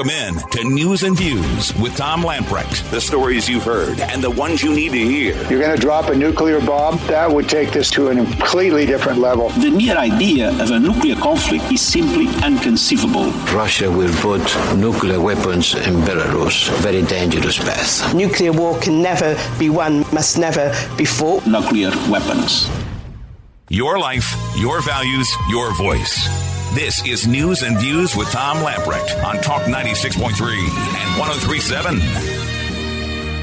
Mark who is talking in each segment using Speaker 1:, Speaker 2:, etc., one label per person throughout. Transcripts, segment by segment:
Speaker 1: Welcome in to News and Views with Tom Lamprecht. The stories you've heard and the ones you need to hear.
Speaker 2: You're going to drop a nuclear bomb? That would take this to a completely different level.
Speaker 3: The mere idea of a nuclear conflict is simply inconceivable.
Speaker 4: Russia will put nuclear weapons in Belarus. Very dangerous path.
Speaker 5: Nuclear war can never be won, must never be fought.
Speaker 3: Nuclear weapons.
Speaker 1: Your life, your values, your voice. This is News and Views with Tom Lamprecht on Talk 96.3 and 1037.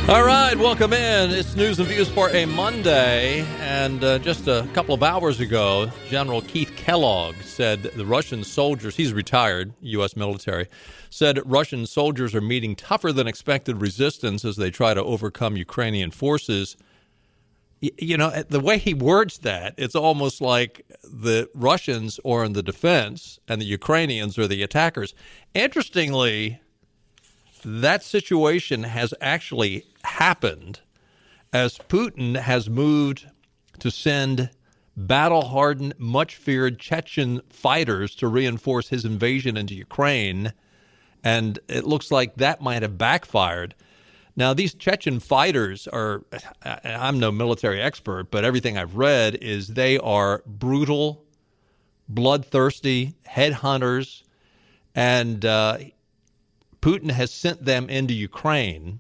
Speaker 6: All right, welcome in. It's News and Views for a Monday. And uh, just a couple of hours ago, General Keith Kellogg said the Russian soldiers, he's retired, U.S. military, said Russian soldiers are meeting tougher than expected resistance as they try to overcome Ukrainian forces you know, eh, the way he words that, it's almost like the Russians are in the defense and the Ukrainians are the attackers. Interestingly, that situation has actually happened as Putin has moved to send battle hardened, much feared Chechen fighters to reinforce his invasion into Ukraine. And it looks like that might have backfired. Now, these Chechen fighters are, I'm no military expert, but everything I've read is they are brutal, bloodthirsty headhunters, and uh, Putin has sent them into Ukraine.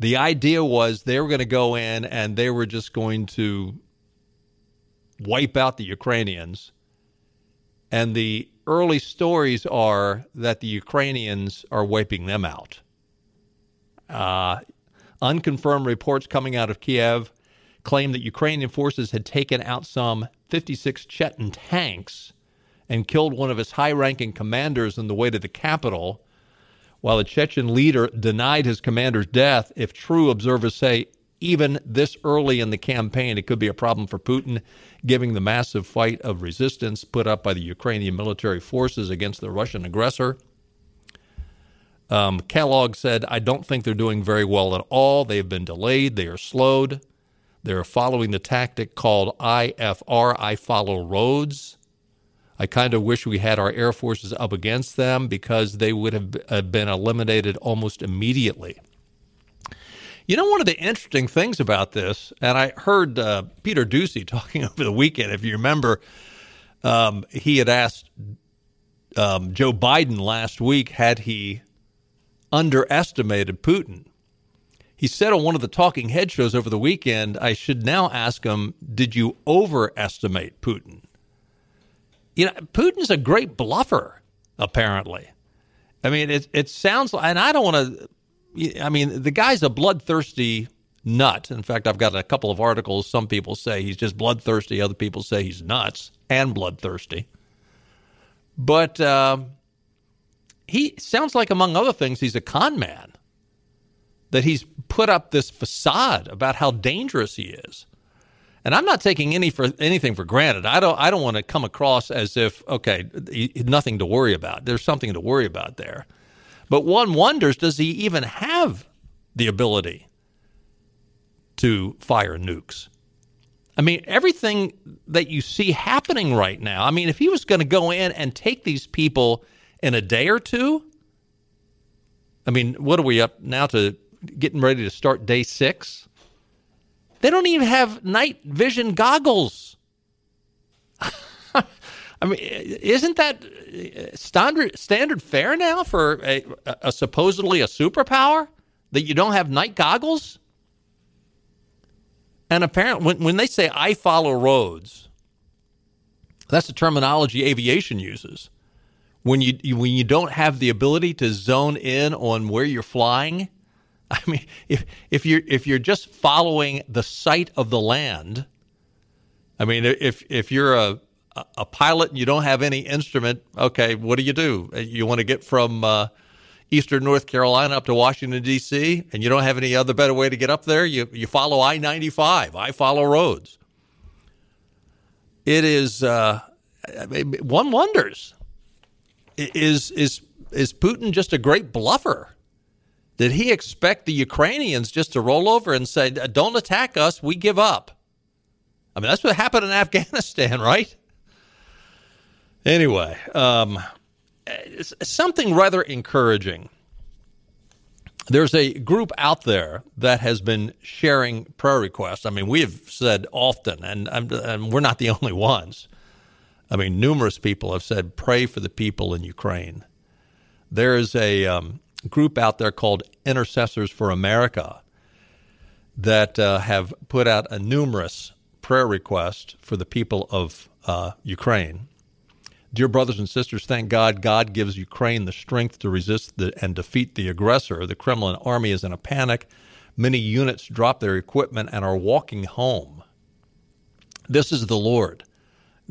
Speaker 6: The idea was they were going to go in and they were just going to wipe out the Ukrainians. And the early stories are that the Ukrainians are wiping them out. Uh, unconfirmed reports coming out of Kiev claim that Ukrainian forces had taken out some 56 Chechen tanks and killed one of his high ranking commanders on the way to the capital, while the Chechen leader denied his commander's death. If true, observers say even this early in the campaign, it could be a problem for Putin, given the massive fight of resistance put up by the Ukrainian military forces against the Russian aggressor. Um, Kellogg said, I don't think they're doing very well at all. They've been delayed, they are slowed. They're following the tactic called IFR, I follow roads. I kind of wish we had our air forces up against them because they would have been eliminated almost immediately. You know, one of the interesting things about this, and I heard uh, Peter Doocy talking over the weekend, if you remember, um, he had asked um, Joe Biden last week, had he underestimated Putin. He said on one of the talking head shows over the weekend, I should now ask him, did you overestimate Putin? You know, Putin's a great bluffer, apparently. I mean, it, it sounds like, and I don't want to, I mean, the guy's a bloodthirsty nut. In fact, I've got a couple of articles. Some people say he's just bloodthirsty, other people say he's nuts and bloodthirsty. But, um, he sounds like, among other things, he's a con man. That he's put up this facade about how dangerous he is. And I'm not taking any for anything for granted. I don't. I don't want to come across as if okay, nothing to worry about. There's something to worry about there. But one wonders, does he even have the ability to fire nukes? I mean, everything that you see happening right now. I mean, if he was going to go in and take these people in a day or two. I mean, what are we up now to getting ready to start day six? They don't even have night vision goggles. I mean, isn't that uh, standard standard fare now for a, a, supposedly a superpower that you don't have night goggles? And apparently, when, when they say "I follow roads," that's the terminology aviation uses when you when you don't have the ability to zone in on where you're flying. I mean, if if you're if you're just following the sight of the land, I mean, if if you're a a pilot and you don't have any instrument, okay, what do you do? You want to get from uh, eastern North Carolina up to Washington D.C. and you don't have any other better way to get up there. You you follow I ninety five. I follow roads. It is uh, one wonders is is is Putin just a great bluffer? Did he expect the Ukrainians just to roll over and say, "Don't attack us, we give up"? I mean, that's what happened in Afghanistan, right? Anyway, um, something rather encouraging. There's a group out there that has been sharing prayer requests. I mean, we have said often, and, and we're not the only ones. I mean, numerous people have said, pray for the people in Ukraine. There's a um, group out there called Intercessors for America that uh, have put out a numerous prayer request for the people of uh, Ukraine. Dear brothers and sisters, thank God God gives Ukraine the strength to resist the, and defeat the aggressor. The Kremlin army is in a panic. Many units drop their equipment and are walking home. This is the Lord.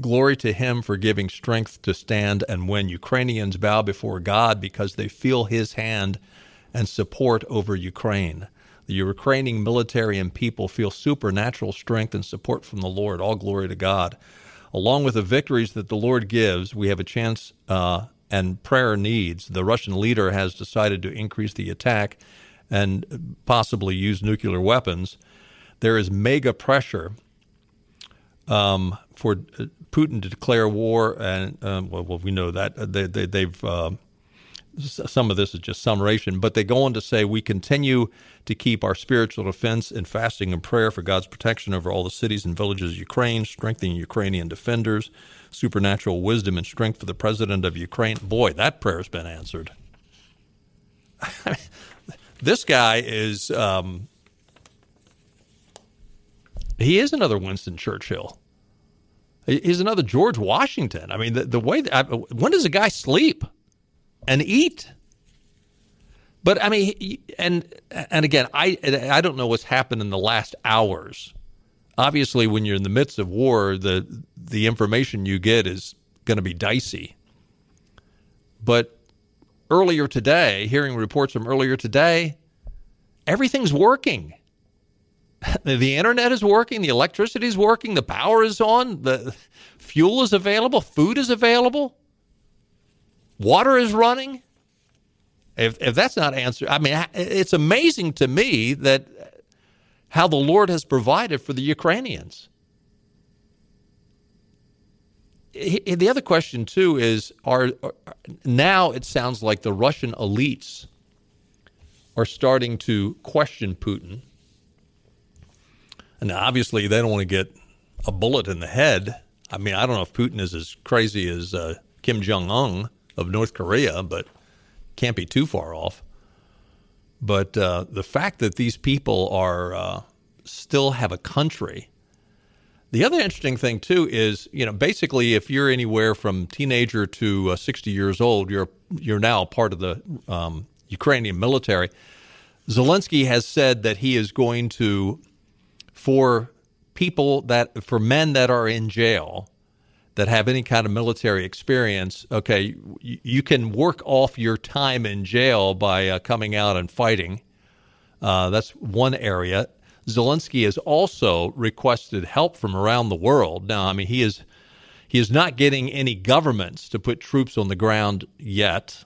Speaker 6: Glory to him for giving strength to stand and when Ukrainians bow before God because they feel his hand and support over Ukraine. The Ukrainian military and people feel supernatural strength and support from the Lord. All glory to God along with the victories that the Lord gives, we have a chance uh, and prayer needs. The Russian leader has decided to increase the attack and possibly use nuclear weapons. There is mega pressure um, for uh, Putin to declare war, and um, well, well, we know that they, they, have uh, some of this is just summation, but they go on to say we continue to keep our spiritual defense in fasting and prayer for God's protection over all the cities and villages of Ukraine, strengthening Ukrainian defenders, supernatural wisdom and strength for the president of Ukraine. Boy, that prayer's been answered. this guy is um, he is another Winston Churchill. He's another George Washington. I mean, the, the way that, when does a guy sleep? and eat. But I mean, and and again, I I don't know what's happened in the last hours. Obviously, when you're in the midst of war, the the information you get is going to be dicey. But earlier today, hearing reports from earlier today, everything's working. The internet is working, the electricity is working, the power is on, the fuel is available, food is available. Water is running. If, if that's not answered, I mean, it's amazing to me that how the Lord has provided for the Ukrainians. The other question too is: Are now it sounds like the Russian elites are starting to question Putin, and obviously they don't want to get a bullet in the head. I mean, I don't know if Putin is as crazy as uh, Kim Jong Un, of North Korea, but can't be too far off. But uh, the fact that these people are uh, still have a country. The other interesting thing too is, you know, basically, if you're anywhere from teenager to uh, 60 years old, you're you're now part of the um, Ukrainian military. Zelensky has said that he is going to, for people that for men that are in jail, that have any kind of military experience, okay, you, you can work off your time in jail by uh, coming out and fighting. Uh, that's one area. Zelensky has also requested help from around the world. Now, I mean, he is he is not getting any governments to put troops on the ground yet.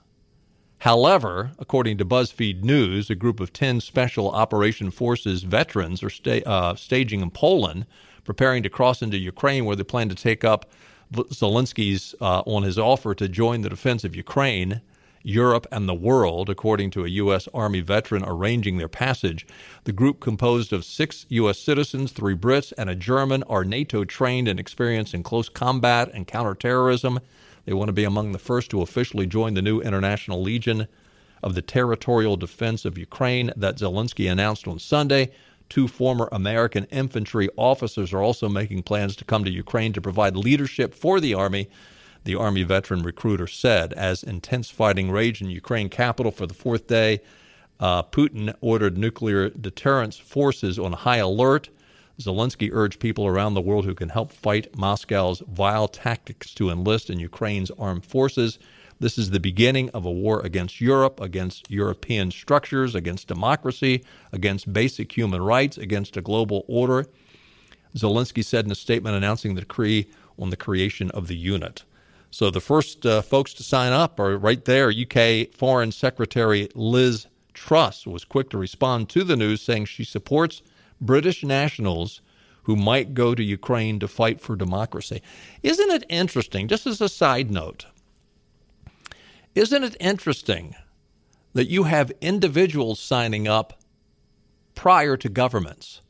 Speaker 6: However, according to BuzzFeed News, a group of 10 Special Operation Forces veterans are sta- uh, staging in Poland, preparing to cross into Ukraine, where they plan to take up Zelensky's uh, on his offer to join the defense of Ukraine, Europe, and the world, according to a U.S. Army veteran arranging their passage. The group, composed of six U.S. citizens, three Brits, and a German, are NATO trained and experienced in close combat and counterterrorism. They want to be among the first to officially join the new International Legion of the Territorial Defense of Ukraine that Zelensky announced on Sunday. Two former American infantry officers are also making plans to come to Ukraine to provide leadership for the Army, the Army veteran recruiter said. As intense fighting raged in Ukraine capital for the fourth day, uh, Putin ordered nuclear deterrence forces on high alert. Zelensky urged people around the world who can help fight Moscow's vile tactics to enlist in Ukraine's armed forces. This is the beginning of a war against Europe, against European structures, against democracy, against basic human rights, against a global order. Zelensky said in a statement announcing the decree on the creation of the unit. So the first uh, folks to sign up are right there. UK Foreign Secretary Liz Truss was quick to respond to the news, saying she supports British nationals who might go to Ukraine to fight for democracy. Isn't it interesting, just as a side note, Isn't it interesting that you have individuals signing up prior to governments?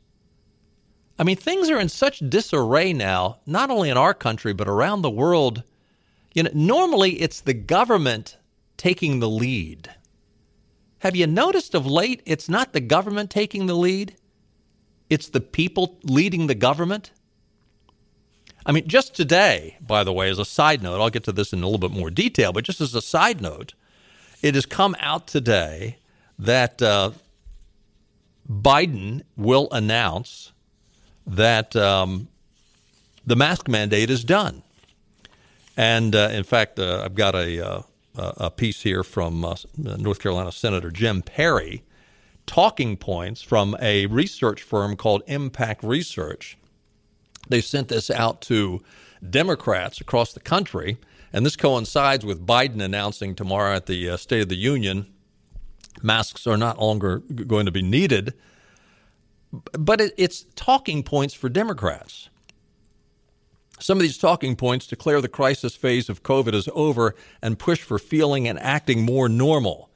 Speaker 6: I mean, things are in such disarray now, not only in our country, but around the world. You know, normally it's the government taking the lead. Have you noticed of late it's not the government taking the lead? It's the people leading the government? I mean, just today, by the way, as a side note, I'll get to this in a little bit more detail, but just as a side note, it has come out today that uh, Biden will announce that um, the mask mandate is done. And uh, in fact, uh, I've got a, uh, a piece here from uh, North Carolina Senator Jim Perry talking points from a research firm called Impact Research. They sent this out to Democrats across the country, and this coincides with Biden announcing tomorrow at the uh, State of the Union masks are not longer going to be needed but it, it's talking points for Democrats. Some of these talking points declare the crisis phase of COVID is over and push for feeling and acting more normal.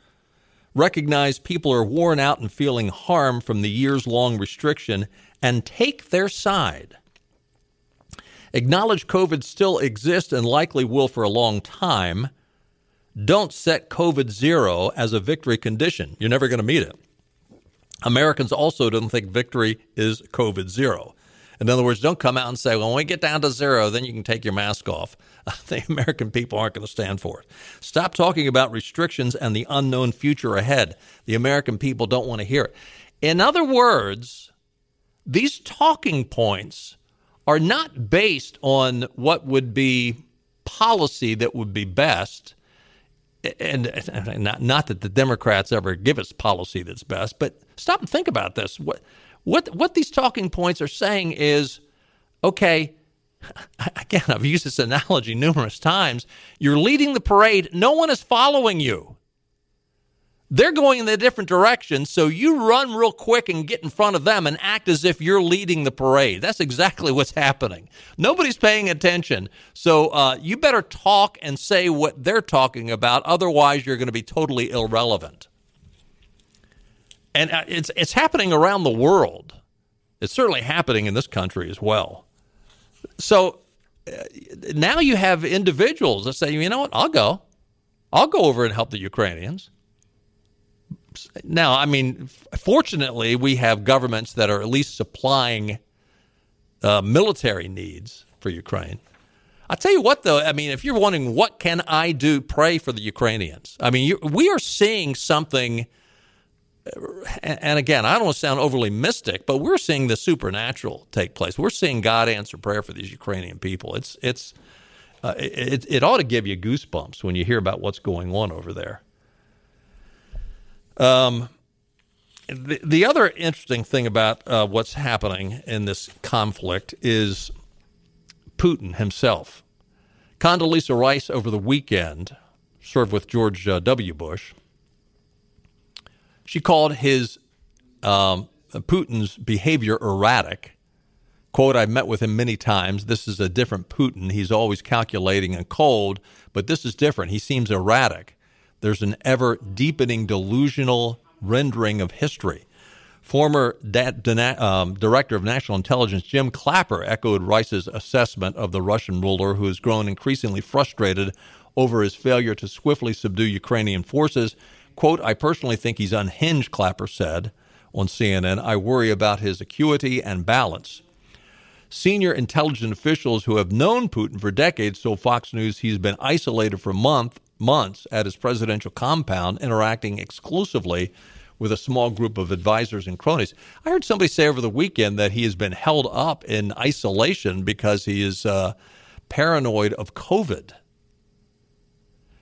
Speaker 6: Recognize people are worn out and feeling harm from the years long restriction and take their side. Acknowledge COVID still exists and likely will for a long time. Don't set COVID zero as a victory condition. You're never going to meet it. Americans also don't think victory is COVID zero. In other words, don't come out and say, well, when we get down to zero, then you can take your mask off. The American people aren't going to stand for it. Stop talking about restrictions and the unknown future ahead. The American people don't want to hear it. In other words, these talking points are not based on what would be policy that would be best and not, not that the Democrats ever give us policy that's best, but stop and think about this. What what what these talking points are saying is, okay, again, I've used this analogy numerous times. You're leading the parade, no one is following you. They're going in a different direction, so you run real quick and get in front of them and act as if you're leading the parade. That's exactly what's happening. Nobody's paying attention, so uh, you better talk and say what they're talking about. Otherwise, you're going to be totally irrelevant. And uh, it's it's happening around the world. It's certainly happening in this country as well. So uh, now you have individuals that say, you know what, I'll go. I'll go over and help the Ukrainians. Now, I mean, fortunately, we have governments that are at least supplying uh, military needs for Ukraine. I'll tell you what, though, I mean, if you're wondering what can I do, pray for the Ukrainians. I mean, we are seeing something, and again, I don't want to sound overly mystic, but we're seeing the supernatural take place. We're seeing God answer prayer for these Ukrainian people. It's it's uh, it, it ought to give you goosebumps when you hear about what's going on over there. Um, the, the other interesting thing about uh, what's happening in this conflict is Putin himself. Condoleezza Rice over the weekend served with George uh, W. Bush. She called his um, Putin's behavior erratic. Quote, I've met with him many times. This is a different Putin. He's always calculating and cold, but this is different. He seems erratic there's an ever deepening delusional rendering of history. Former um, Director of National Intelligence Jim Clapper echoed Rice's assessment of the Russian ruler, who has grown increasingly frustrated over his failure to swiftly subdue Ukrainian forces. Quote, I personally think he's unhinged, Clapper said on CNN. I worry about his acuity and balance. Senior intelligence officials who have known Putin for decades told Fox News he's been isolated for month, months at his presidential compound, interacting exclusively with a small group of advisors and cronies. I heard somebody say over the weekend that he has been held up in isolation because he is uh, paranoid of COVID.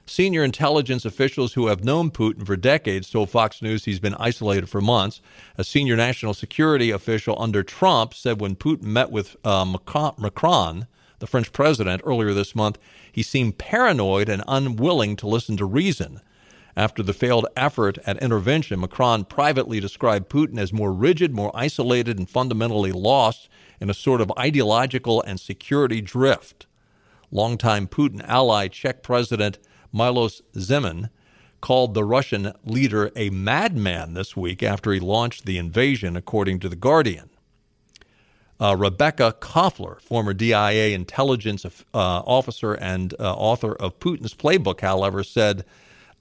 Speaker 6: Senior intelligence officials who have known Putin for decades told Fox News he's been isolated for months. A senior national security official under Trump said when Putin met with uh, Macron, the French president, earlier this month, he seemed paranoid and unwilling to listen to reason. After the failed effort at intervention, Macron privately described Putin as more rigid, more isolated, and fundamentally lost in a sort of ideological and security drift. Longtime Putin ally Czech President Milos Zeman, called the Russian leader a madman this week after he launched the invasion, according to The Guardian. Uh, Rebecca Koffler, former DIA intelligence uh, officer and uh, author of Putin's Playbook, however, said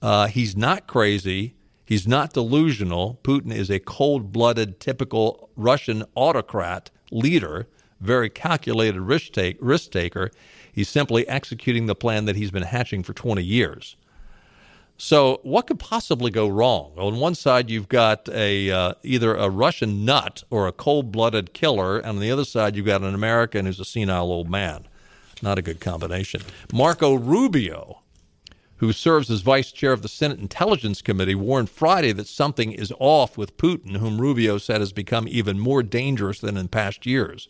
Speaker 6: uh, he's not crazy. He's not delusional. Putin is a cold blooded, typical Russian autocrat leader, very calculated risk, take, risk taker. He's simply executing the plan that he's been hatching for 20 years. So, what could possibly go wrong? On one side, you've got a uh, either a Russian nut or a cold-blooded killer, and on the other side, you've got an American who's a senile old man. Not a good combination. Marco Rubio, who serves as vice chair of the Senate Intelligence Committee, warned Friday that something is off with Putin, whom Rubio said has become even more dangerous than in past years.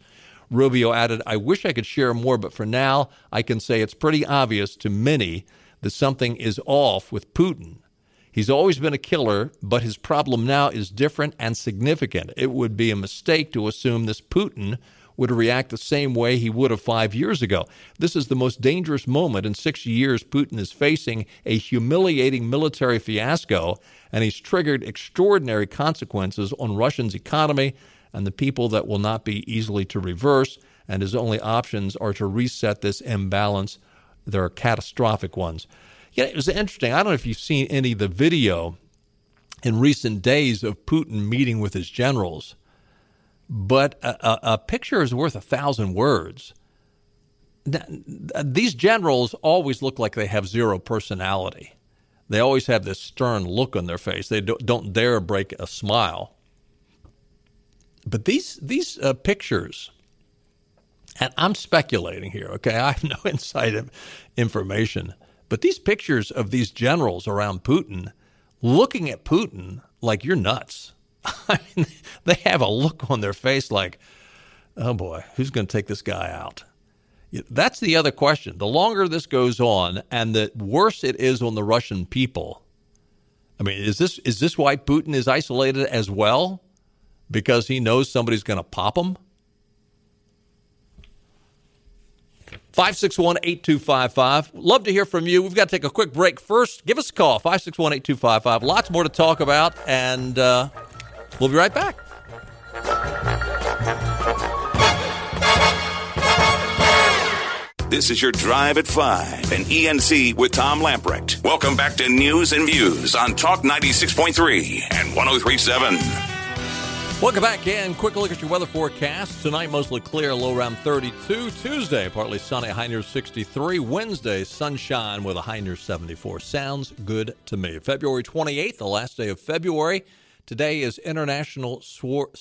Speaker 6: Rubio added, I wish I could share more, but for now, I can say it's pretty obvious to many that something is off with Putin. He's always been a killer, but his problem now is different and significant. It would be a mistake to assume this Putin would react the same way he would have five years ago. This is the most dangerous moment in six years. Putin is facing a humiliating military fiasco, and he's triggered extraordinary consequences on Russia's economy and the people that will not be easily to reverse. And his only options are to reset this imbalance there are catastrophic ones. Yeah, it was interesting. I don't know if you've seen any of the video in recent days of Putin meeting with his generals, but a, a, a picture is worth a thousand words. These generals always look like they have zero personality. They always have this stern look on their face. They don't, don't dare break a smile. But these these uh, pictures and I'm speculating here, okay? I have no inside information. But these pictures of these generals around Putin looking at Putin like you're nuts. I mean, they have a look on their face like, oh boy, who's going to take this guy out? That's the other question. The longer this goes on and the worse it is on the Russian people, I mean, is this is this why Putin is isolated as well? Because he knows somebody's going to pop him? 561 8255. Love to hear from you. We've got to take a quick break first. Give us a call, 561 8255. Lots more to talk about, and uh, we'll be right back.
Speaker 1: This is your Drive at 5 and ENC with Tom Lamprecht. Welcome back to News and Views on Talk 96.3 and 1037.
Speaker 6: Welcome back and quick look at your weather forecast. Tonight, mostly clear, low around 32. Tuesday, partly sunny, high near 63. Wednesday, sunshine with a high near 74. Sounds good to me. February 28th, the last day of February. Today is International Sword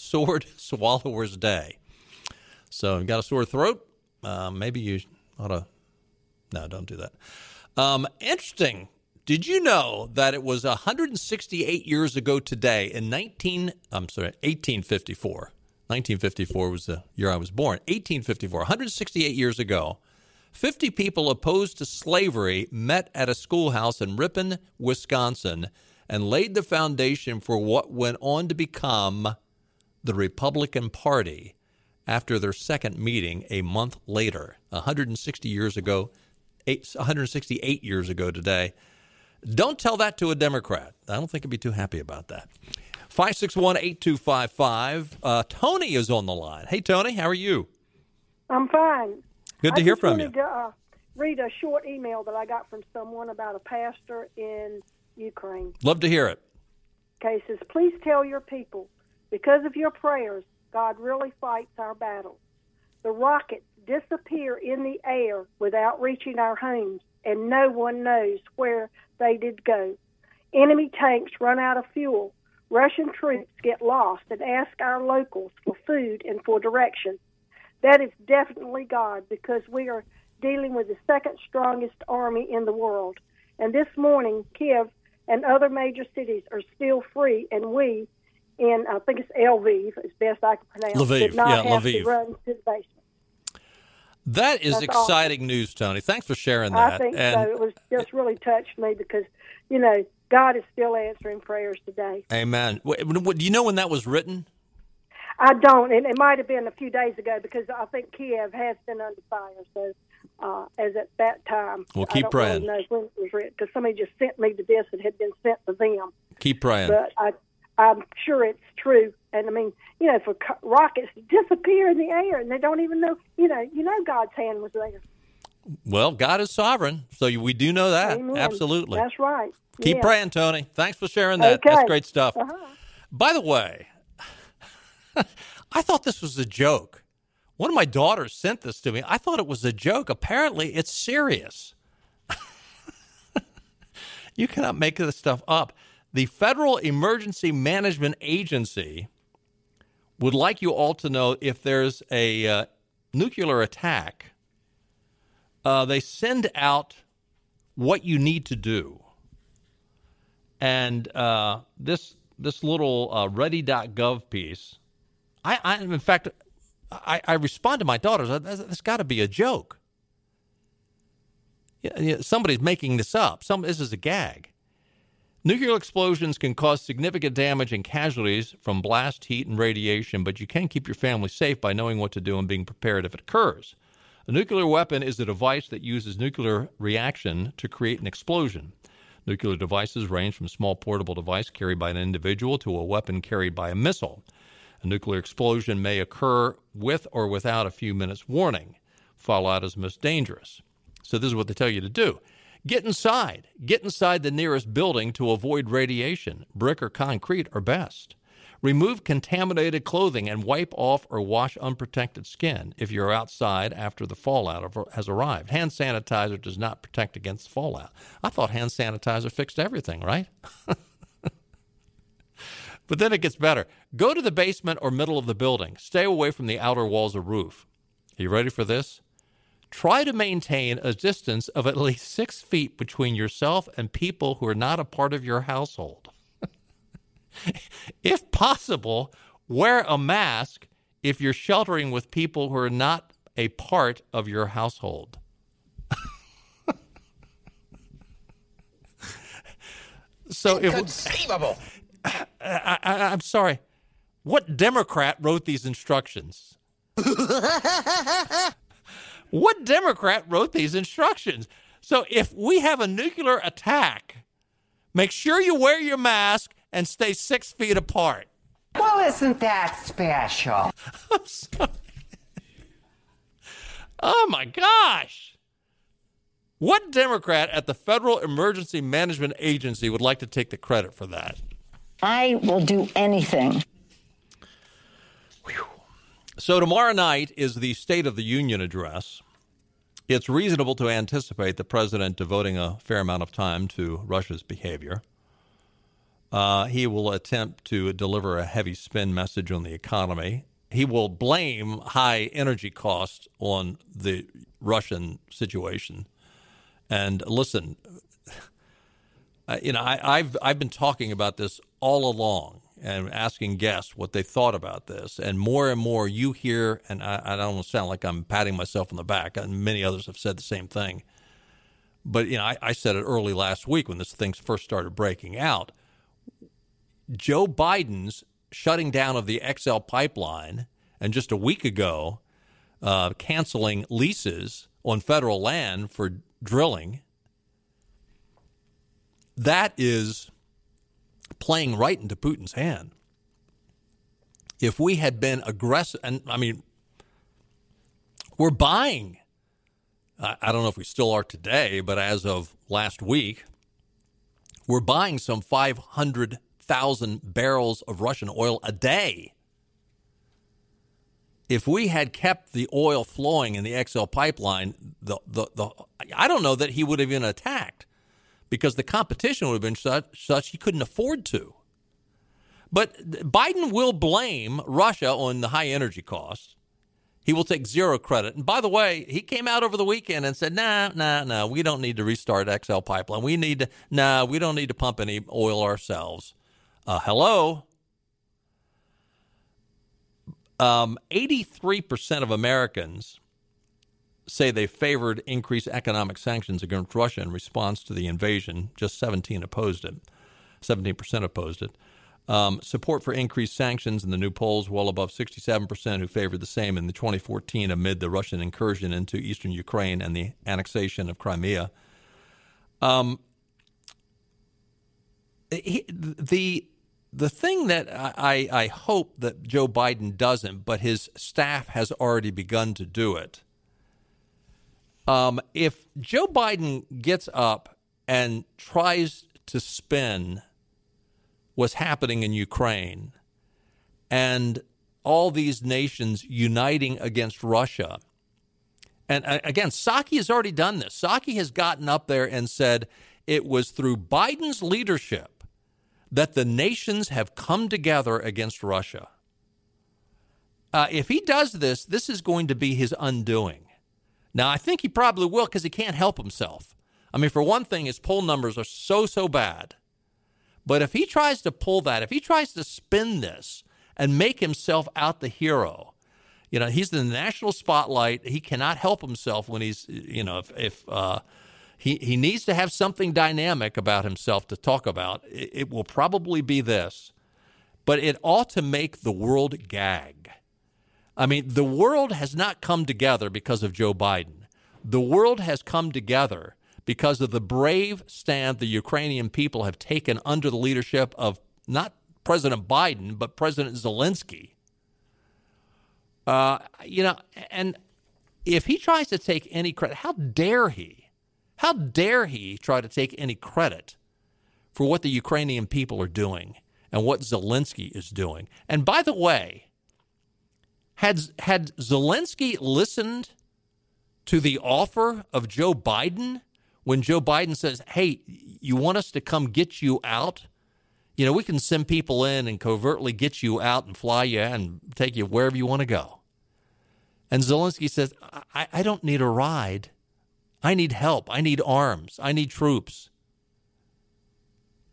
Speaker 6: Swallowers Day. So, you've got a sore throat? Uh, maybe you ought to. No, don't do that. Um, interesting did you know that it was 168 years ago today in 19 I'm sorry, 1854. 1954 was the year I was born. 1854, 168 years ago, 50 people opposed to slavery met at a schoolhouse in Ripon, Wisconsin, and laid the foundation for what went on to become the Republican Party after their second meeting a month later, 160 years ago, 168 years ago today. Don't tell that to a Democrat. I don't think he'd be too happy about that. 561 8255. Uh, Tony is on the line. Hey, Tony, how are you?
Speaker 7: I'm fine.
Speaker 6: Good to
Speaker 7: I
Speaker 6: hear from you.
Speaker 7: To, uh, read a short email that I got from someone about a pastor in Ukraine.
Speaker 6: Love to hear it.
Speaker 7: Okay, says, please tell your people, because of your prayers, God really fights our battles. The rockets disappear in the air without reaching our homes, and no one knows where they did go. Enemy tanks run out of fuel. Russian troops get lost and ask our locals for food and for direction. That is definitely God because we are dealing with the second strongest army in the world. And this morning, Kiev and other major cities are still free, and we, in I think it's Lviv, as best I can pronounce,
Speaker 6: Lviv,
Speaker 7: did not
Speaker 6: yeah,
Speaker 7: have
Speaker 6: Lviv.
Speaker 7: to run to the basement.
Speaker 6: That is
Speaker 7: That's
Speaker 6: exciting news, Tony. Thanks for sharing that.
Speaker 7: I think
Speaker 6: and,
Speaker 7: so. It was just really touched me because, you know, God is still answering prayers today.
Speaker 6: Amen. What- do you know when that was written?
Speaker 7: I don't, and it might have been a few days ago because I think Kiev has been under fire. So uh, as at that time.
Speaker 6: Well, keep
Speaker 7: I don't
Speaker 6: praying.
Speaker 7: Really know when it was written because somebody just sent me to this that had been sent to them.
Speaker 6: Keep praying.
Speaker 7: But I, I'm sure it's true. And I mean, you know, for rockets to disappear in the air and they don't even know, you know, you know, God's hand was there.
Speaker 6: Well, God is sovereign, so we do know that.
Speaker 7: Amen.
Speaker 6: Absolutely.
Speaker 7: That's right.
Speaker 6: Keep
Speaker 7: Yeah.
Speaker 6: praying, Tony. Thanks for sharing that.
Speaker 7: Okay.
Speaker 6: That's great stuff.
Speaker 7: Uh-huh.
Speaker 6: By the way, I thought this was a joke. One of my daughters sent this to me. I thought it was a joke. Apparently, it's serious. you cannot make this stuff up. The Federal Emergency Management Agency would like you all to know if there's a uh, nuclear attack, uh, they send out what you need to do. And uh, this this little uh, ready.gov piece, I, I in fact, I, I respond to my daughters. That's got to be a joke. Yeah, yeah, somebody's making this up. Some this is a gag. Nuclear explosions can cause significant damage and casualties from blast, heat, and radiation, but you can keep your family safe by knowing what to do and being prepared if it occurs. A nuclear weapon is a device that uses nuclear reaction to create an explosion. Nuclear devices range from small portable device carried by an individual to a weapon carried by a missile. A nuclear explosion may occur with or without a few minutes warning. Fallout is most dangerous. So, this is what they tell you to do get inside. Get inside the nearest building to avoid radiation. Brick or concrete are best. Remove contaminated clothing and wipe off or wash unprotected skin if you're outside after the fallout has arrived. Hand sanitizer does not protect against fallout. I thought hand sanitizer fixed everything, right? but then it gets better. Go to the basement or middle of the building. Stay away from the outer walls or roof. Are you ready for this? Try to maintain a distance of at least six feet between yourself and people who are not a part of your household. if possible, wear a mask if you're sheltering with people who are not a part of your household. so
Speaker 8: Inconceivable.
Speaker 6: if I, I, I'm sorry, what Democrat wrote these instructions? What Democrat wrote these instructions? So if we have a nuclear attack, make sure you wear your mask and stay six feet apart.
Speaker 8: Well, isn't that special?
Speaker 6: I'm sorry. Oh my gosh. What Democrat at the Federal Emergency Management Agency would like to take the credit for that?
Speaker 9: I will do anything.
Speaker 6: So, tomorrow night is the State of the Union address. It's reasonable to anticipate the president devoting a fair amount of time to Russia's behavior. Uh, he will attempt to deliver a heavy spin message on the economy. He will blame high energy costs on the Russian situation. And listen, you know, I, I've I've been talking about this all along and asking guests what they thought about this. And more and more you hear, and I, I don't want to sound like I'm patting myself on the back, and many others have said the same thing. But, you know, I, I said it early last week when this thing first started breaking out. Joe Biden's shutting down of the XL pipeline and just a week ago uh, canceling leases on federal land for drilling. That is playing right into Putin's hand. If we had been aggressive, and I mean, we're buying. I, I don't know if we still are today, but as of last week, we're buying some 500,000 barrels of Russian oil a day. If we had kept the oil flowing in the XL pipeline, the, the, the, I don't know that he would have even attacked because the competition would have been such, such he couldn't afford to. But Biden will blame Russia on the high energy costs. He will take zero credit. And by the way, he came out over the weekend and said, "Nah, nah, nah, we don't need to restart XL pipeline. We need to, nah, we don't need to pump any oil ourselves." Uh, hello. Um, 83% of Americans say they favored increased economic sanctions against Russia in response to the invasion. Just 17 opposed it. 17% opposed it. Um, support for increased sanctions in the new polls well above 67% who favored the same in the 2014 amid the Russian incursion into eastern Ukraine and the annexation of Crimea. Um, he, the the thing that I, I hope that Joe Biden doesn't, but his staff has already begun to do it. Um, if Joe Biden gets up and tries to spin what's happening in Ukraine and all these nations uniting against Russia, and uh, again, Psaki has already done this. Psaki has gotten up there and said it was through Biden's leadership that the nations have come together against Russia. Uh, if he does this, this is going to be his undoing. Now, I think he probably will because he can't help himself. I mean, for one thing, his poll numbers are so, so bad. But if he tries to pull that, if he tries to spin this and make himself out the hero, you know, he's in the national spotlight. He cannot help himself when he's, you know, if, if uh, he, he needs to have something dynamic about himself to talk about. It, it will probably be this, but it ought to make the world gag. I mean, the world has not come together because of Joe Biden. The world has come together because of the brave stand the Ukrainian people have taken under the leadership of not President Biden, but President Zelensky. Uh, you know, and if he tries to take any credit, how dare he? How dare he try to take any credit for what the Ukrainian people are doing and what Zelensky is doing? And by the way, had, had Zelensky listened to the offer of Joe Biden when Joe Biden says, hey, you want us to come get you out? You know, we can send people in and covertly get you out and fly you and take you wherever you want to go. And Zelensky says, I, I don't need a ride. I need help. I need arms. I need troops.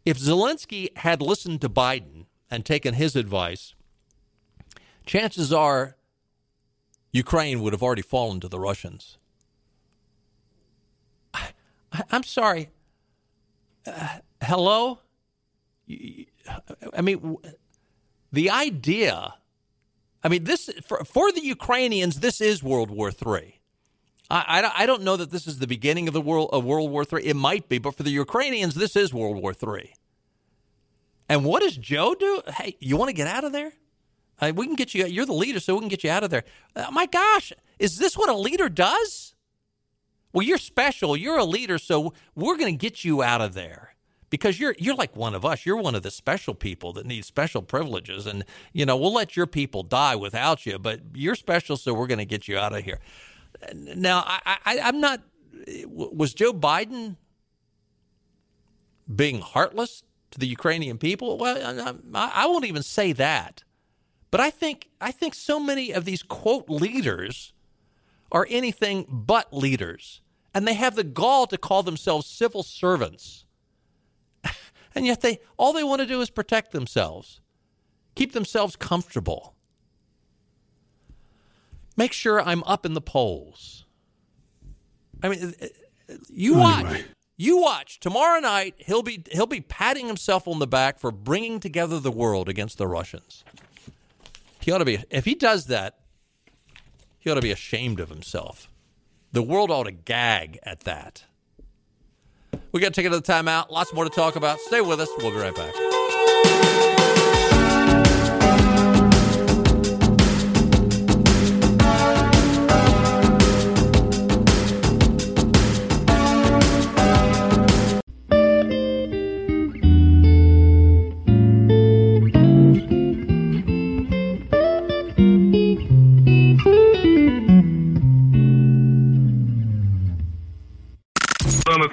Speaker 6: If Zelensky had listened to Biden and taken his advice, chances are Ukraine would have already fallen to the Russians. I, am sorry. Uh, hello? I mean, the idea, I mean, this for, for the Ukrainians, this is World War III. I, I, don't know that this is the beginning of the world of World War III. It might be, but for the Ukrainians, this is World War III. And what does Joe do? Hey, you want to get out of there? Uh, we can get you. You're the leader, so we can get you out of there. Uh, my gosh, is this what a leader does? Well, you're special. You're a leader, so we're going to get you out of there because you're you're like one of us. You're one of the special people that need special privileges, and you know we'll let your people die without you, but you're special, so we're going to get you out of here. Now, I, I, I'm not. Was Joe Biden being heartless to the Ukrainian people? Well, I, I won't even say that. But I think I think so many of these quote leaders are anything but leaders, and they have the gall to call themselves civil servants. and yet they all they want to do is protect themselves, keep themselves comfortable make sure I'm up in the polls. I mean, uh, uh, you watch. Anyway. You watch tomorrow night. He'll be he'll be patting himself on the back for bringing together the world against the Russians. He ought to be. If he does that, he ought to be ashamed of himself. The world ought to gag at that. We got to take another time out. Lots more to talk about. Stay with us. We'll be right back.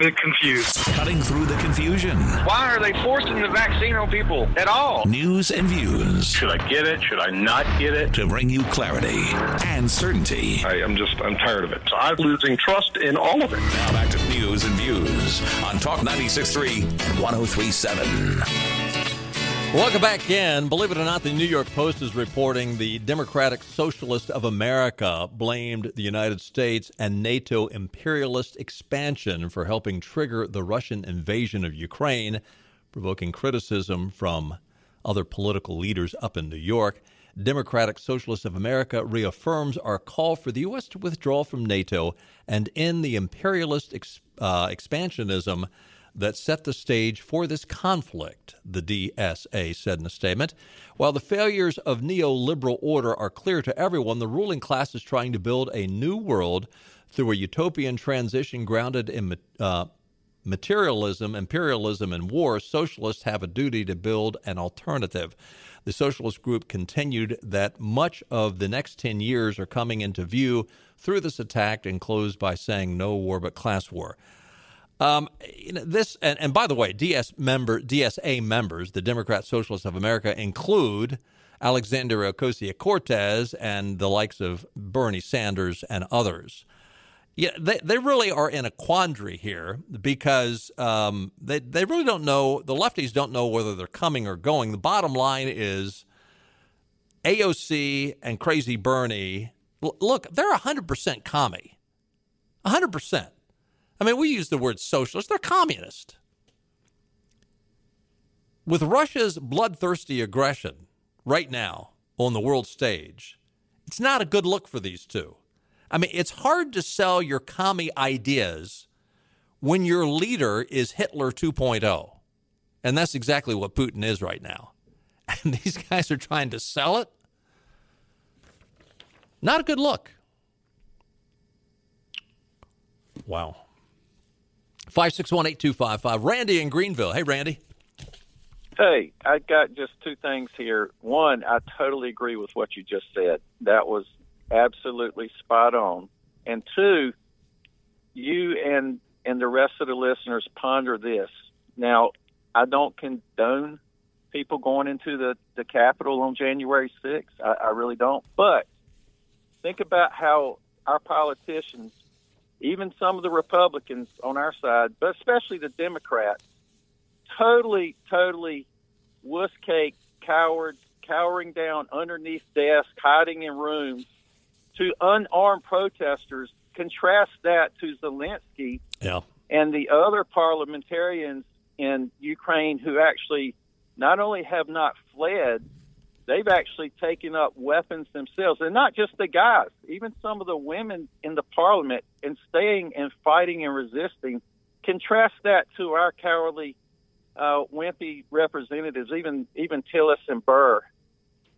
Speaker 10: Bit confused.
Speaker 1: Cutting through the confusion.
Speaker 10: Why are they forcing the vaccine on people at all?
Speaker 1: News and views.
Speaker 10: Should I get it? Should I not get it?
Speaker 1: To bring you clarity and certainty.
Speaker 10: I, am just, I'm tired of it. So I'm losing trust in all of it.
Speaker 1: Now back to news and views on Talk 96.3 and 103.7.
Speaker 6: Welcome back in. Believe it or not, the New York Post is reporting the Democratic Socialist of America blamed the United States and NATO imperialist expansion for helping trigger the Russian invasion of Ukraine, provoking criticism from other political leaders up in New York. Democratic Socialists of America reaffirms our call for the U.S. to withdraw from NATO and end the imperialist ex- uh, expansionism that set the stage for this conflict, the DSA said in a statement. While the failures of neoliberal order are clear to everyone, the ruling class is trying to build a new world through a utopian transition grounded in uh, materialism, imperialism, and war. Socialists have a duty to build an alternative. The socialist group continued that much of the next 10 years are coming into view through this attack and closed by saying no war but class war. Um, you know, this and, and, by the way, DS member DSA members, the Democrat Socialists of America, include Alexandria Ocasio Cortez and the likes of Bernie Sanders and others. Yeah, they, they really are in a quandary here because um, they they really don't know. The lefties don't know whether they're coming or going. The bottom line is AOC and Crazy Bernie. Look, they're hundred percent commie, hundred percent. I mean, we use the word socialist, they're communist. With Russia's bloodthirsty aggression right now on the world stage, it's not a good look for these two. I mean, it's hard to sell your commie ideas when your leader is Hitler 2.0. And that's exactly what Putin is right now. And these guys are trying to sell it. Not a good look. Wow. 561 8255. Randy in Greenville. Hey, Randy.
Speaker 11: Hey, I got just two things here. One, I totally agree with what you just said. That was absolutely spot on. And two, you and and the rest of the listeners ponder this. Now, I don't condone people going into the, the Capitol on January 6th. I, I really don't. But think about how our politicians even some of the Republicans on our side, but especially the Democrats, totally, totally wuss cake, coward, cowering down underneath desks, hiding in rooms to unarmed protesters. Contrast that to Zelensky
Speaker 6: yeah.
Speaker 11: and the other parliamentarians in Ukraine who actually not only have not fled, they've actually taken up weapons themselves, and not just the guys, even some of the women in the parliament, and staying and fighting and resisting. Contrast that to our cowardly, uh, wimpy representatives, even even Tillis and Burr,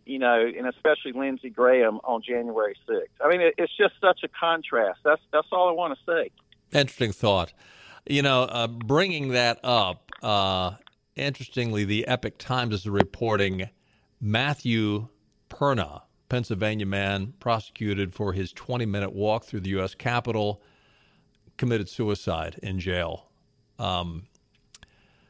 Speaker 11: you know, and especially Lindsey Graham on January 6th. I mean, it, it's just such a contrast. That's that's all I want to say.
Speaker 6: Interesting thought. You know, uh, bringing that up. Uh, interestingly, the Epoch Times is reporting Matthew Perna, Pennsylvania man, prosecuted for his 20 minute walk through the U.S. Capitol, committed suicide in jail. Um,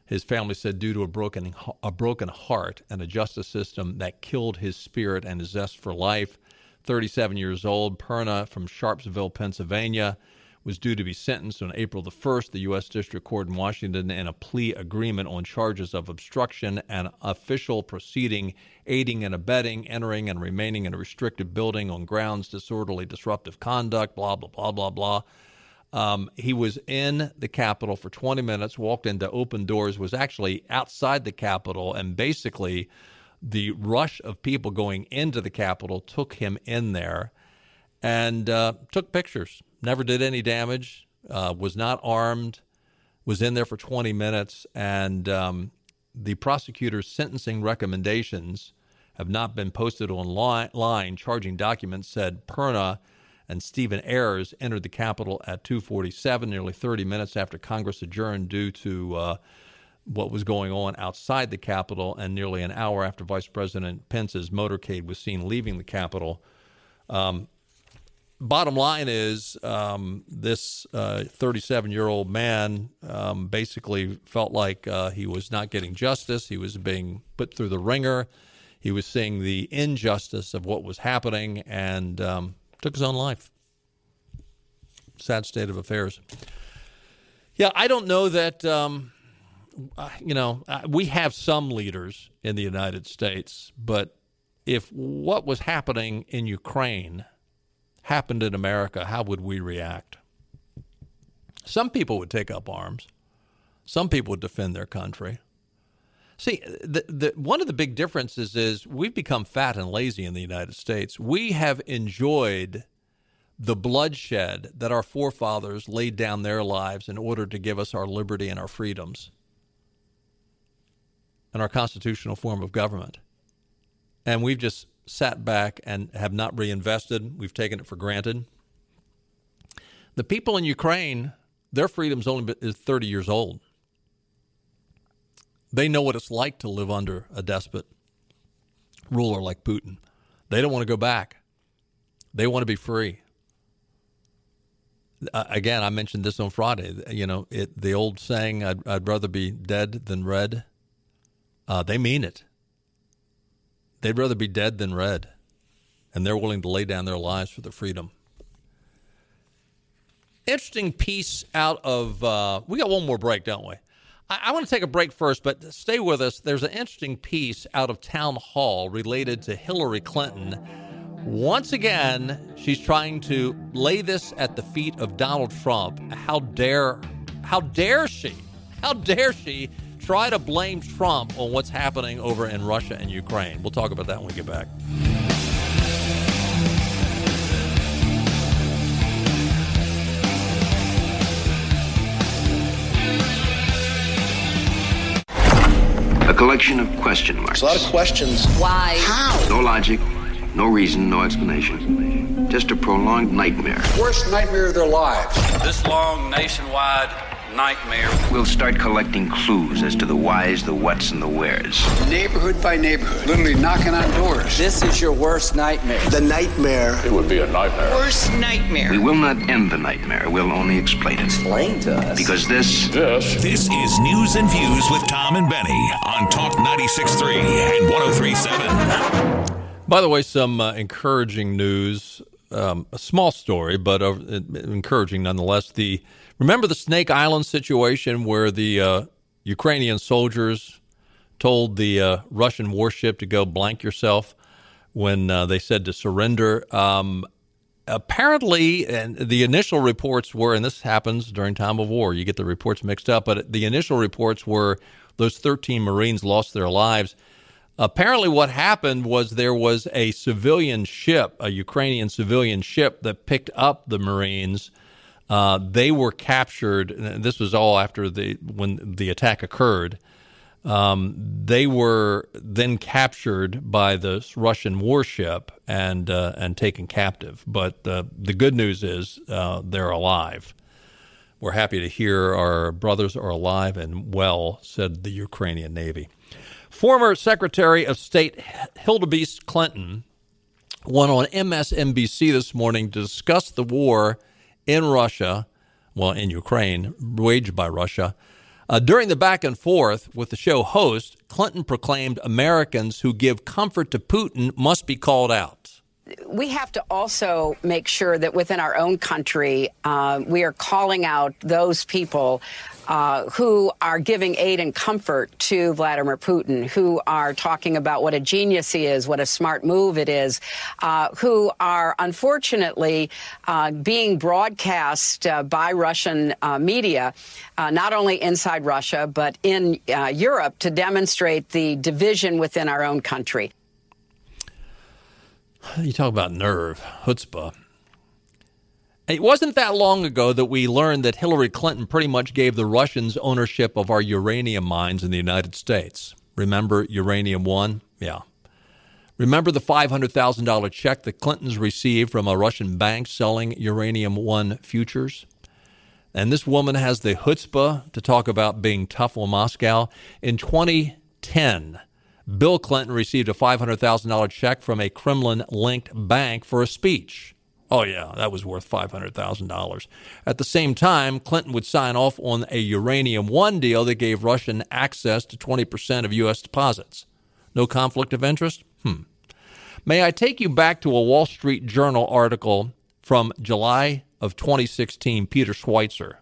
Speaker 6: his family said due to a broken a broken heart and a justice system that killed his spirit and his zest for life. 37 years old, Perna from Sharpsville, Pennsylvania, was due to be sentenced on April the 1st, the U.S. District Court in Washington, in a plea agreement on charges of obstruction and official proceeding, aiding and abetting, entering and remaining in a restricted building on grounds disorderly disruptive conduct, blah, blah, blah, blah, blah. Um, he was in the Capitol for 20 minutes, walked into open doors, was actually outside the Capitol, and basically the rush of people going into the Capitol took him in there and uh, took pictures never did any damage, uh, was not armed, was in there for 20 minutes, and um, the prosecutor's sentencing recommendations have not been posted online. Charging documents said Perna and Stephen Ayres entered the Capitol at 2:47, nearly 30 minutes after Congress adjourned due to uh, what was going on outside the Capitol, and nearly an hour after Vice President Pence's motorcade was seen leaving the Capitol. Um, bottom line is um, this 37 uh, year old man um, basically felt like uh, he was not getting justice. He was being put through the ringer. He was seeing the injustice of what was happening and um, took his own life. Sad state of affairs. Yeah, I don't know that, um, you know, we have some leaders in the United States, but if what was happening in Ukraine happened in America, how would we react? Some people would take up arms. Some people would defend their country. See, the, the, one of the big differences is we've become fat and lazy in the United States. We have enjoyed the bloodshed that our forefathers laid down their lives in order to give us our liberty and our freedoms and our constitutional form of government. And we've just sat back and have not reinvested. We've taken it for granted. The people in Ukraine, their freedom's only is 30 years old. They know what it's like to live under a despot ruler like Putin. They don't want to go back. They want to be free. Uh, again, I mentioned this on Friday. You know, it, the old saying, I'd, I'd rather be dead than red. Uh, they mean it. They'd rather be dead than red. And they're willing to lay down their lives for the freedom. Interesting piece out of, uh, we got one more break, don't we? I, I want to take a break first, but stay with us. There's an interesting piece out of Town Hall related to Hillary Clinton. Once again, she's trying to lay this at the feet of Donald Trump. How dare, how dare she? How dare she try to blame Trump on what's happening over in Russia and Ukraine? We'll talk about that when we get back.
Speaker 4: A collection of question marks.
Speaker 12: a lot of questions.
Speaker 13: Why?
Speaker 12: How?
Speaker 4: No logic, no reason, no explanation. Just a prolonged nightmare.
Speaker 12: Worst nightmare of their lives.
Speaker 14: This long nationwide nightmare.
Speaker 4: We'll start collecting clues as to the whys, the whats, and the wheres.
Speaker 12: Neighborhood by neighborhood. Literally knocking on doors.
Speaker 14: This is your worst nightmare.
Speaker 12: The nightmare.
Speaker 10: It would be a nightmare.
Speaker 13: Worst nightmare.
Speaker 4: We will not end the nightmare. We'll only explain it.
Speaker 14: Explain to us.
Speaker 4: Because this.
Speaker 10: This.
Speaker 1: This is News and Views with Tom and Benny on Talk 96.3 and 103.7.
Speaker 6: By the way, some uh, encouraging news. Um, a small story, but uh, encouraging nonetheless. The Remember the Snake Island situation where the uh, Ukrainian soldiers told the uh, Russian warship to go blank yourself when uh, they said to surrender? Um, apparently, and the initial reports were, and this happens during time of war, you get the reports mixed up, but the initial reports were those 13 Marines lost their lives. Apparently, what happened was there was a civilian ship, a Ukrainian civilian ship, that picked up the Marines uh, they were captured. This was all after the when the attack occurred. Um, they were then captured by this Russian warship and uh, and taken captive. But uh, the good news is uh, they're alive. We're happy to hear our brothers are alive and well," said the Ukrainian Navy. Former Secretary of State Hillary Clinton went on MSNBC this morning to discuss the war in Russia, well, in Ukraine, waged by Russia. Uh, during the back and forth with the show host, Clinton proclaimed Americans who give comfort to Putin must be called out
Speaker 15: we have to also make sure that within our own country, uh, we are calling out those people uh, who are giving aid and comfort to Vladimir Putin, who are talking about what a genius he is, what a smart move it is, uh, who are unfortunately uh, being broadcast uh, by Russian uh, media, not only inside Russia, but in Europe to demonstrate the division within our own country.
Speaker 6: You talk about nerve, chutzpah. It wasn't that long ago that we learned that Hillary Clinton pretty much gave the Russians ownership of our uranium mines in the United States. Remember Uranium One? Yeah. Remember the $500,000 check the Clintons received from a Russian bank selling Uranium One futures? And this woman has the chutzpah to talk about being tough on Moscow. In 2010, Bill Clinton received a $500,000 check from a Kremlin linked bank for a speech. Oh, yeah, that was worth $500,000. At the same time, Clinton would sign off on a Uranium One deal that gave Russian access to 20% of U.S. deposits. No conflict of interest? Hmm. May I take you back to a Wall Street Journal article from July of 2016, Peter Schweizer.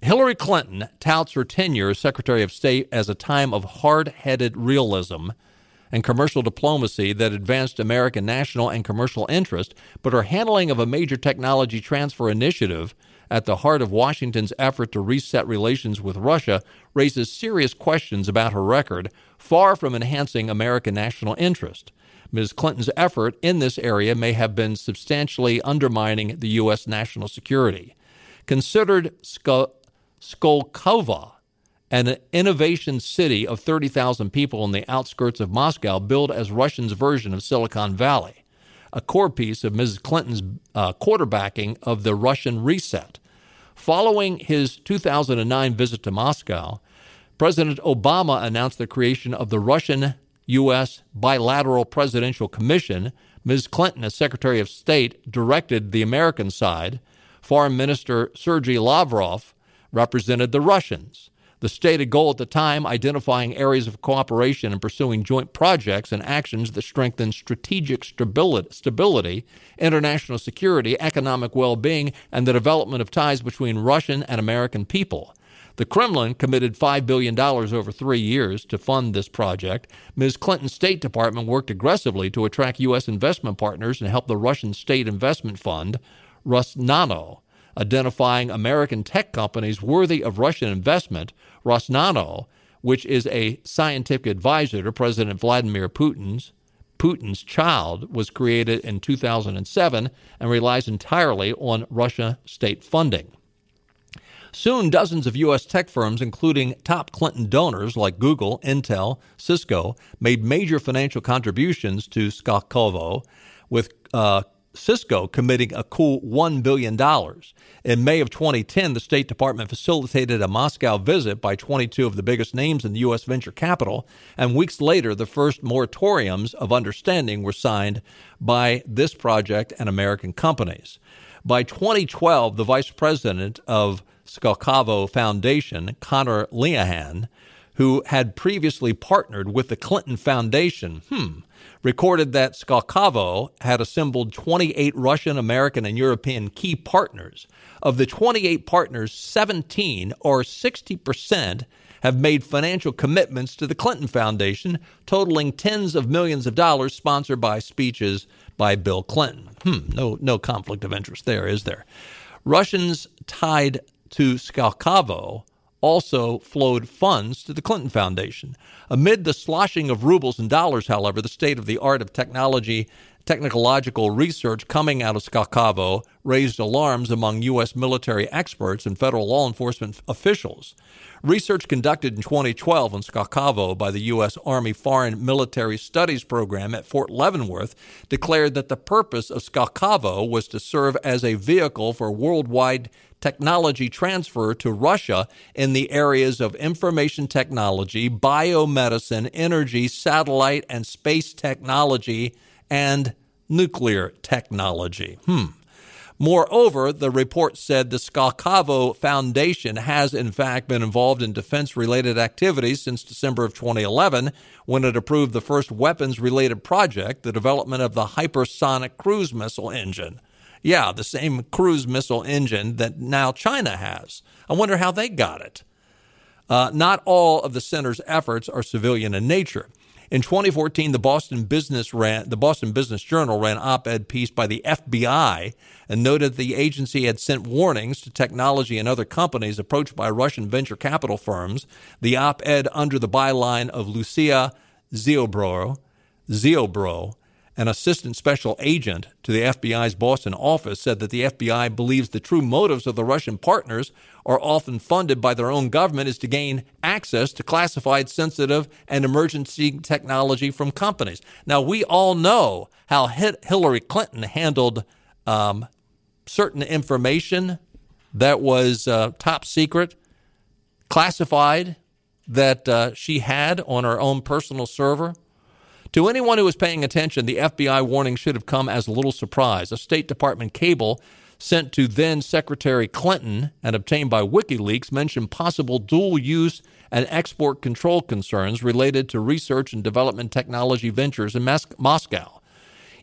Speaker 6: Hillary Clinton touts her tenure as Secretary of State as a time of hard headed realism and commercial diplomacy that advanced American national and commercial interest, but her handling of a major technology transfer initiative at the heart of Washington's effort to reset relations with Russia, raises serious questions about her record, far from enhancing American national interest. Ms. Clinton's effort in this area may have been substantially undermining the U.S. national security. Considered An innovation city of 30,000 people on the outskirts of Moscow, billed as Russians' version of Silicon Valley, a core piece of Mrs. Clinton's uh, quarterbacking of the Russian reset. Following his 2009 visit to Moscow, President Obama announced the creation of the Russian U.S. Bilateral Presidential Commission. Ms. Clinton, as Secretary of State, directed the American side. Foreign Minister Sergei Lavrov represented the Russians. The stated goal at the time identifying areas of cooperation and pursuing joint projects and actions that strengthen strategic stability, international security, economic well being, and the development of ties between Russian and American people. The Kremlin committed $5 billion over three years to fund this project. Ms. Clinton's State Department worked aggressively to attract U.S. investment partners and help the Russian State Investment Fund, Rosnano, identifying American tech companies worthy of Russian investment, Rosnano, which is a scientific advisor to President Vladimir Putin's Putin's child was created in 2007 and relies entirely on Russia state funding. Soon, dozens of U.S. tech firms, including top Clinton donors like Google, Intel, Cisco, made major financial contributions to Skolkovo, with uh, Cisco committing a cool $1 billion. In May of 2010, the State Department facilitated a Moscow visit by 22 of the biggest names in the U.S. venture capital, and weeks later, the first moratoriums of understanding were signed by this project and American companies. By 2012, the vice president of Skolkovo Foundation, Conor Lenihan, who had previously partnered with the Clinton Foundation, hmm, recorded that Skolkovo had assembled 28 Russian, American, and European key partners. Of the 28 partners, 17 or 60% have made financial commitments to the Clinton Foundation, totaling tens of millions of dollars sponsored by speeches by Bill Clinton. Hmm, no, no conflict of interest there, is there? Russians tied to Skolkovo also flowed funds to the Clinton Foundation. Amid the sloshing of rubles and dollars, however, the state of the art of technology, technological research coming out of Skolkovo raised alarms among U.S. military experts and federal law enforcement officials. Research conducted in 2012 in Skolkovo by the U.S. Army Foreign Military Studies Program at Fort Leavenworth declared that the purpose of Skolkovo was to serve as a vehicle for worldwide technology transfer to Russia in the areas of information technology, biomedicine, energy, satellite and space technology, and nuclear technology. Hmm. Moreover, the report said the Skolkovo Foundation has, in fact, been involved in defense related activities since December of 2011 when it approved the first weapons related project, the development of the hypersonic cruise missile engine. Yeah, the same cruise missile engine that now China has. I wonder how they got it. Uh, not all of the center's efforts are civilian in nature. In 2014, the Boston Business ran the Boston Business Journal ran op-ed piece by the FBI and noted the agency had sent warnings to technology and other companies approached by Russian venture capital firms. The op-ed under the byline of Lucia Ziobro, Ziobro an assistant special agent to the FBI's Boston office said that the FBI believes the true motives of the Russian partners are often funded by their own government is to gain access to classified, sensitive, and emergency technology from companies. Now, we all know how Hillary Clinton handled um, certain information that was uh, top secret, classified, that uh, she had on her own personal server. To anyone who was paying attention, the FBI warning should have come as a little surprise. A State Department cable sent to then Secretary Clinton and obtained by WikiLeaks mentioned possible dual use and export control concerns related to research and development technology ventures in Mas- Moscow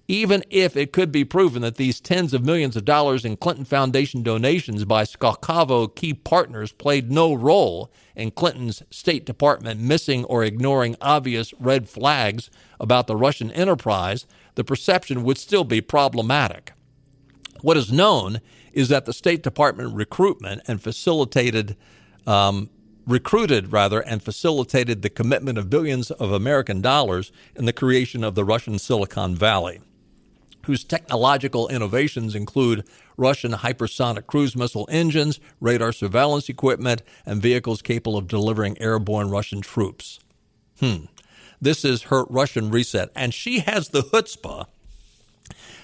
Speaker 6: even if it could be proven that these tens of millions of dollars in Clinton Foundation donations by Skolkovo key partners played no role in Clinton's State Department missing or ignoring obvious red flags about the Russian enterprise, the perception would still be problematic. What is known is that the State Department recruitment and facilitated, um, recruited rather, and facilitated the commitment of billions of American dollars in the creation of the Russian Silicon Valley, whose technological innovations include Russian hypersonic cruise missile engines, radar surveillance equipment, and vehicles capable of delivering airborne Russian troops. Hmm. This is her Russian reset. And she has the chutzpah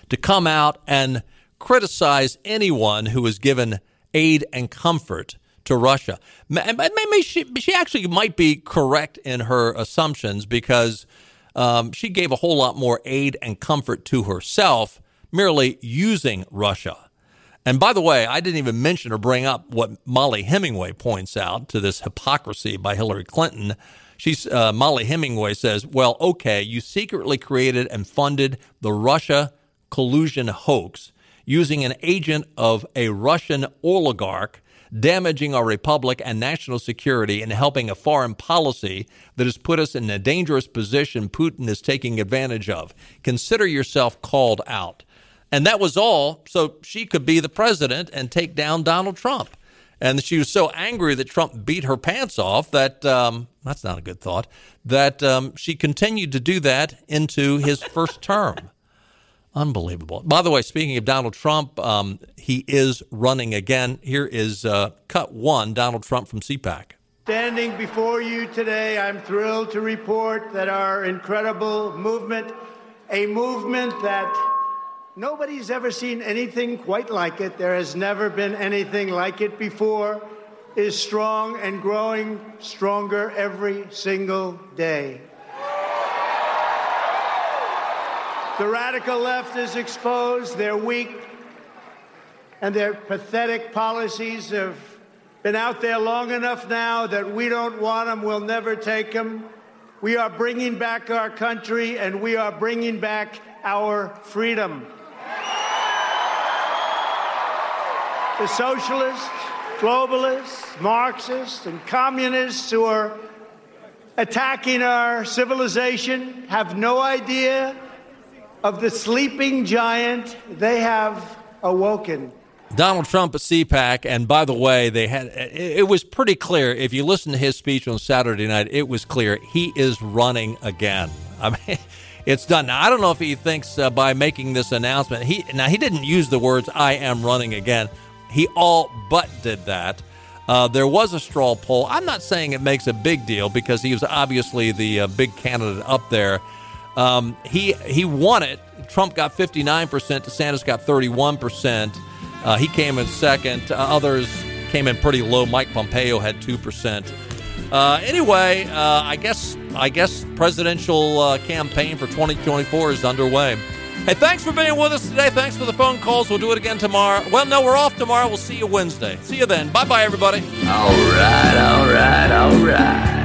Speaker 6: to come out and criticize anyone who has given aid and comfort to Russia. Maybe she, she actually might be correct in her assumptions because um, she gave a whole lot more aid and comfort to herself merely using Russia. And by the way, I didn't even mention or bring up what Mollie Hemingway points out to this hypocrisy by Hillary Clinton. She's uh, Mollie Hemingway says, "Well, okay, you secretly created and funded the Russia collusion hoax using an agent of a Russian oligarch." Damaging our republic and national security and helping a foreign policy that has put us in a dangerous position Putin is taking advantage of. Consider yourself called out. And that was all so she could be the president and take down Donald Trump. And she was so angry that Trump beat her pants off that um, that's not a good thought. That um, she continued to do that into his first term. Unbelievable. By the way, speaking of Donald Trump, um, he is running again. Here is uh, cut one Donald Trump from CPAC.
Speaker 13: Standing before you today, I'm thrilled to report that our incredible movement, a movement that Nobody's ever seen anything quite like it. There has never been anything like it before. Is strong and growing stronger every single day. The radical left is exposed. They're weak, and their pathetic policies have been out there long enough now that we don't want them. We'll never take them. We are bringing back our country, and we are bringing back our freedom. the socialists, globalists, Marxists, and communists who are attacking our civilization have no idea of the sleeping giant they have awoken.
Speaker 6: Donald Trump at CPAC, and by the way, they had it was pretty clear. If you listen to his speech on Saturday night, it was clear he is running again. I mean, it's done. Now, I don't know if he thinks uh, by making this announcement, he now he didn't use the words "I am running again." He all but did that. Uh, there was a straw poll. I'm not saying it makes a big deal because he was obviously the uh, big candidate up there. Um, he he won it. Trump got 59%. DeSantis got 31%. Uh, he came in second. Uh, others came in pretty low. Mike Pompeo had 2%. Uh, anyway, uh, I guess I guess presidential campaign for 2024 is underway. Hey, thanks for being with us today. Thanks for the phone calls. We'll do it again tomorrow. Well, no, we're off tomorrow. We'll see you Wednesday. See you then. Bye bye, everybody.
Speaker 16: All right, all right, all right.